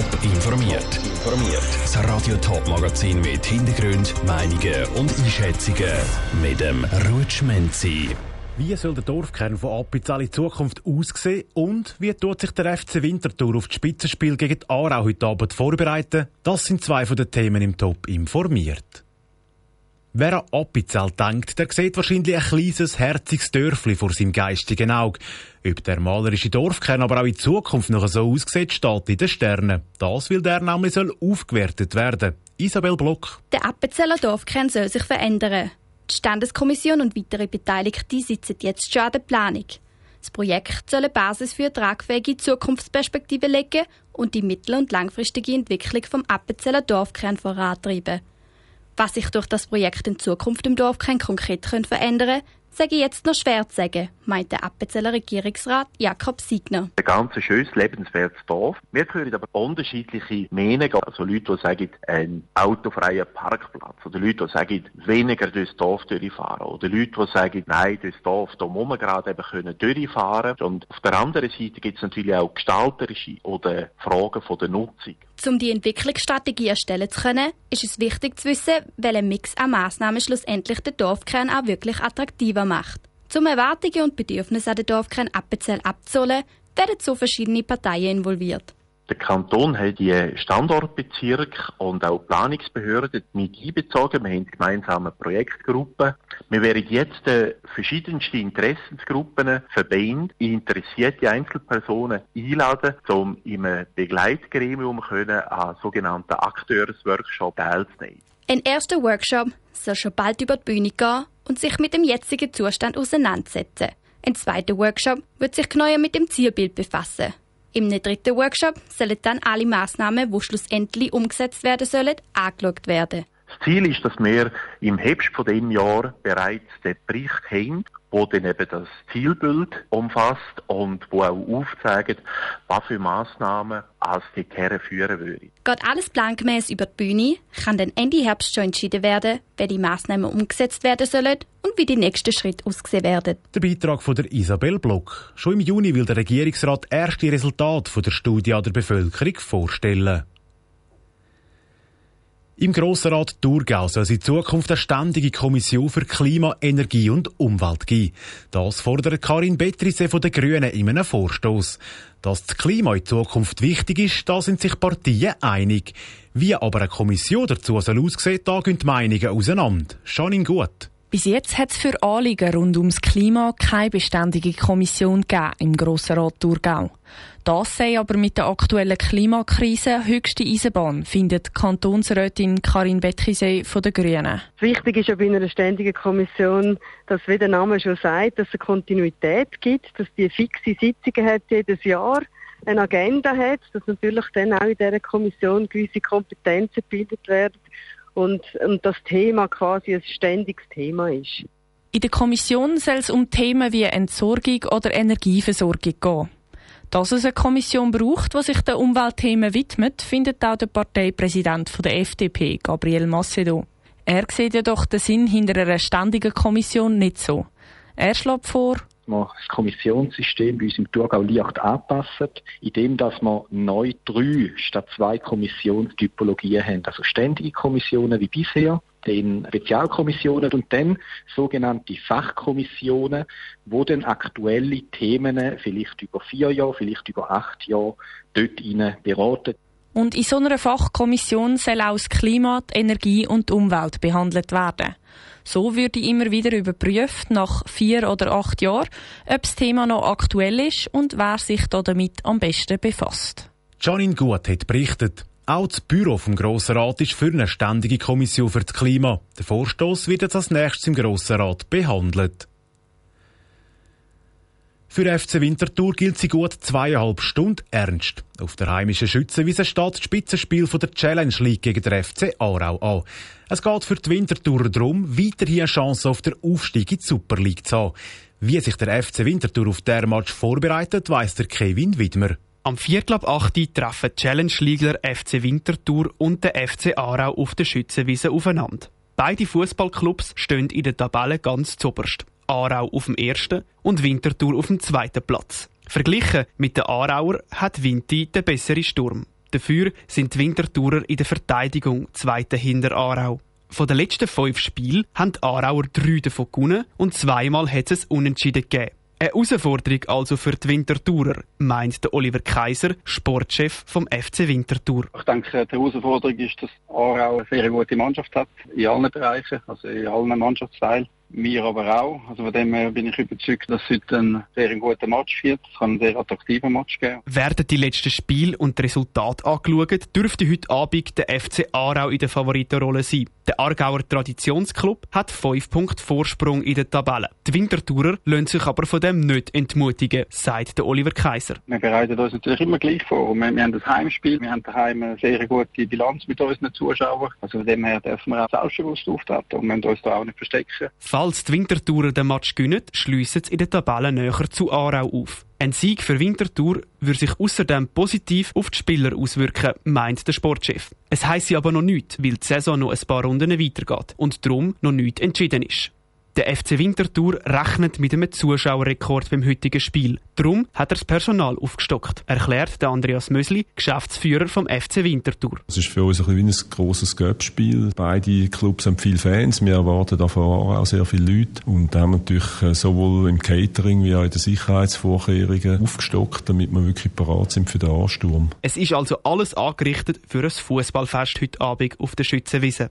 Top informiert. Informiert. Das Radio Top Magazin mit Hintergrund, Meinungen und Einschätzungen mit dem Rutschmenzi. Wie soll der Dorfkern von Appenzell in Zukunft aussehen und wie tut sich der FC Winterthur auf das Spitzenspiel gegen die Aarau heute Abend vorbereiten? Das sind zwei von den Themen im Top informiert. Wer an Appenzell denkt, der sieht wahrscheinlich ein kleines, herziges Dörfli vor seinem geistigen Auge. Ob der malerische Dorfkern aber auch in Zukunft noch so aussieht, steht in den Sternen. Das will der nämlich soll aufgewertet werden. Isabel Block. Der Appenzeller Dorfkern soll sich verändern. Die Standeskommission und weitere Beteiligte sitzen jetzt schon an der Planung. Das Projekt soll eine Basis für eine tragfähige Zukunftsperspektive legen und die mittel- und langfristige Entwicklung vom Appenzeller Dorfkern vorantreiben. Was sich durch das Projekt in Zukunft im Dorfkern konkret verändern sage ich jetzt noch schwer zu sagen, meint der Appenzeller Regierungsrat Jakob Siegner. Ein ganz schönes, lebenswertes Dorf. Wir hören aber unterschiedliche Meinungen. Also Leute, die sagen, ein autofreier Parkplatz. Oder Leute, die sagen, weniger durchs Dorf durchfahren. Oder Leute, die sagen, nein, durchs Dorf, da muss man gerade eben können durchfahren. Und auf der anderen Seite gibt es natürlich auch gestalterische oder Fragen von der Nutzung. Um die Entwicklungsstrategie erstellen zu können, ist es wichtig zu wissen, welcher Mix an Massnahmen schlussendlich den Dorfkern auch wirklich attraktiver macht. Um Erwartungen und Bedürfnisse an den Dorfkern Appenzell abzuholen, werden so verschiedene Parteien involviert. Der Kanton hat die Standortbezirke und auch Planungsbehörden mit einbezogen. Wir haben gemeinsame Projektgruppen. Wir werden jetzt äh, verschiedenste Interessensgruppen, Verbände, interessierte Einzelpersonen einladen, um im Begleitgremium können an sogenannten Akteursworkshop teilzunehmen. Ein erster Workshop soll schon bald über die Bühne gehen und sich mit dem jetzigen Zustand auseinandersetzen. Ein zweiter Workshop wird sich genauer mit dem Zielbild befassen. Im dritten Workshop sollen dann alle Massnahmen, die schlussendlich umgesetzt werden sollen, angeschaut werden. Das Ziel ist, dass wir im Herbst von dem Jahr bereits den Bericht haben, wo dann eben das Zielbild umfasst und wo auch aufzeigt, was für Massnahmen als die Kerne führen würde. Geht alles plangemäß über die Bühne, kann dann Ende Herbst schon entschieden werden, die Massnahmen umgesetzt werden sollen und wie die nächsten Schritte aussehen werden. Der Beitrag von der Isabel Block. Schon im Juni will der Regierungsrat erste Resultate der Studie an der Bevölkerung vorstellen. Im Grossrat Thurgau soll es in Zukunft eine ständige Kommission für Klima, Energie und Umwelt geben. Das fordert Karin Betrise von den Grünen in einem Vorstoß. Dass das Klima in Zukunft wichtig ist, da sind sich Parteien einig. Wie aber eine Kommission dazu soll aussehen, da gehen die Meinungen auseinander. Schon in gut. Bis jetzt hat es für Anliegen rund ums Klima keine beständige Kommission gegeben im Grossen Rat Thurgau. Das sei aber mit der aktuellen Klimakrise höchste Eisenbahn, findet Kantonsrätin Karin Bettisee von den Grünen. Wichtig ist ja bei einer ständigen Kommission, dass, wie der Name schon sagt, dass es eine Kontinuität gibt, dass die fixe Sitzungen hat jedes Jahr, eine Agenda hat, dass natürlich dann auch in dieser Kommission gewisse Kompetenzen gebildet werden und, und das Thema quasi ein ständiges Thema ist. In der Kommission soll es um Themen wie Entsorgung oder Energieversorgung gehen. Dass es eine Kommission braucht, die sich den Umweltthemen widmet, findet auch der Parteipräsident der FDP, Gabriel Macedo. Er sieht jedoch den Sinn hinter einer ständigen Kommission nicht so. Er schlägt vor, man das Kommissionssystem bei uns im Thurgau leicht anpassen, indem dass wir neu drei statt zwei Kommissionstypologien haben. Also ständige Kommissionen wie bisher, dann Spezialkommissionen und dann sogenannte Fachkommissionen, wo dann aktuelle Themen vielleicht über vier Jahre, vielleicht über acht Jahre dort beraten. Und in so einer Fachkommission soll auch das Klima, die Energie und die Umwelt behandelt werden. So würde immer wieder überprüft, nach vier oder acht Jahren, ob das Thema noch aktuell ist und wer sich damit am besten befasst. Janine Gut hat berichtet. Auch das Büro vom Grossen Rat ist für eine ständige Kommission für das Klima. Der Vorstoß wird jetzt als nächstes im Grossen Rat behandelt. Für FC Winterthur gilt sie gut zweieinhalb Stunden ernst. Auf der heimischen Schützenwiese steht das Spitzenspiel der Challenge League gegen den FC Aarau an. Es geht für die Winterthur darum, weiterhin eine Chance auf den Aufstieg in die Super League zu haben. Wie sich der FC Winterthur auf der Match vorbereitet, weiss der Kevin Widmer. Am Viertel ab 8 treffen Challenge-Liegler FC Winterthur und der FC Aarau auf der Schützenwiese aufeinander. Beide Fußballclubs stehen in der Tabelle ganz zuoberst. Aarau auf dem ersten und Winterthur auf dem zweiten Platz. Verglichen mit den Aarauer hat Winti den besseren Sturm. Dafür sind die Winterthurer in der Verteidigung Zweite hinter Aarau. Von den letzten fünf Spielen haben die Aarauer drei davon gewonnen und zweimal hat es Unentschieden gegeben. Eine Herausforderung also für die Winterthurer, meint der Oliver Kaiser, Sportchef vom FC Winterthur. Ich denke, die Herausforderung ist, dass Aarau eine sehr gute Mannschaft hat, in allen Bereichen, also in allen Mannschaftsteilen. Wir aber auch. Also von dem her bin ich überzeugt, dass es heute ein sehr guter Match wird. Es kann ein sehr attraktiver Match geben. Werden die letzten Spiele und die Resultate angeschaut, dürfte heute Abend der FC Aarau in der Favoritenrolle sein. Der Aargauer Traditionsclub hat fünf Punkte Vorsprung in der Tabelle. Die Winterthurer lassen sich aber von dem nicht entmutigen, sagt der Oliver Kaiser. Wir bereiten uns natürlich immer gleich vor. Wir, wir haben das Heimspiel, wir haben daheim eine sehr gute Bilanz mit unseren Zuschauern. Also von dem her dürfen wir auch selbstbewusst auftreten und wir müssen uns da auch nicht verstecken. Falls die Winterthurer den Match gewinnen, schliessen sie in der Tabelle näher zu Aarau auf. Ein Sieg für Winterthur würde sich außerdem positiv auf die Spieler auswirken, meint der Sportchef. Es heisst aber noch nichts, weil die Saison noch ein paar Runden weitergeht und darum noch nichts entschieden ist. Der FC Winterthur rechnet mit einem Zuschauerrekord beim heutigen Spiel. Darum hat er das Personal aufgestockt, erklärt der Andreas Mösli, Geschäftsführer vom FC Winterthur. Es ist für uns ein, wie ein grosses Göppspiel. Beide Clubs haben viele Fans. Wir erwarten davon auch sehr viele Leute. Und haben natürlich äh, sowohl im Catering wie auch in den Sicherheitsvorkehrungen aufgestockt, damit wir wirklich parat sind für den Ansturm. Es ist also alles angerichtet für ein Fußballfest heute Abend auf der Schützenwiese.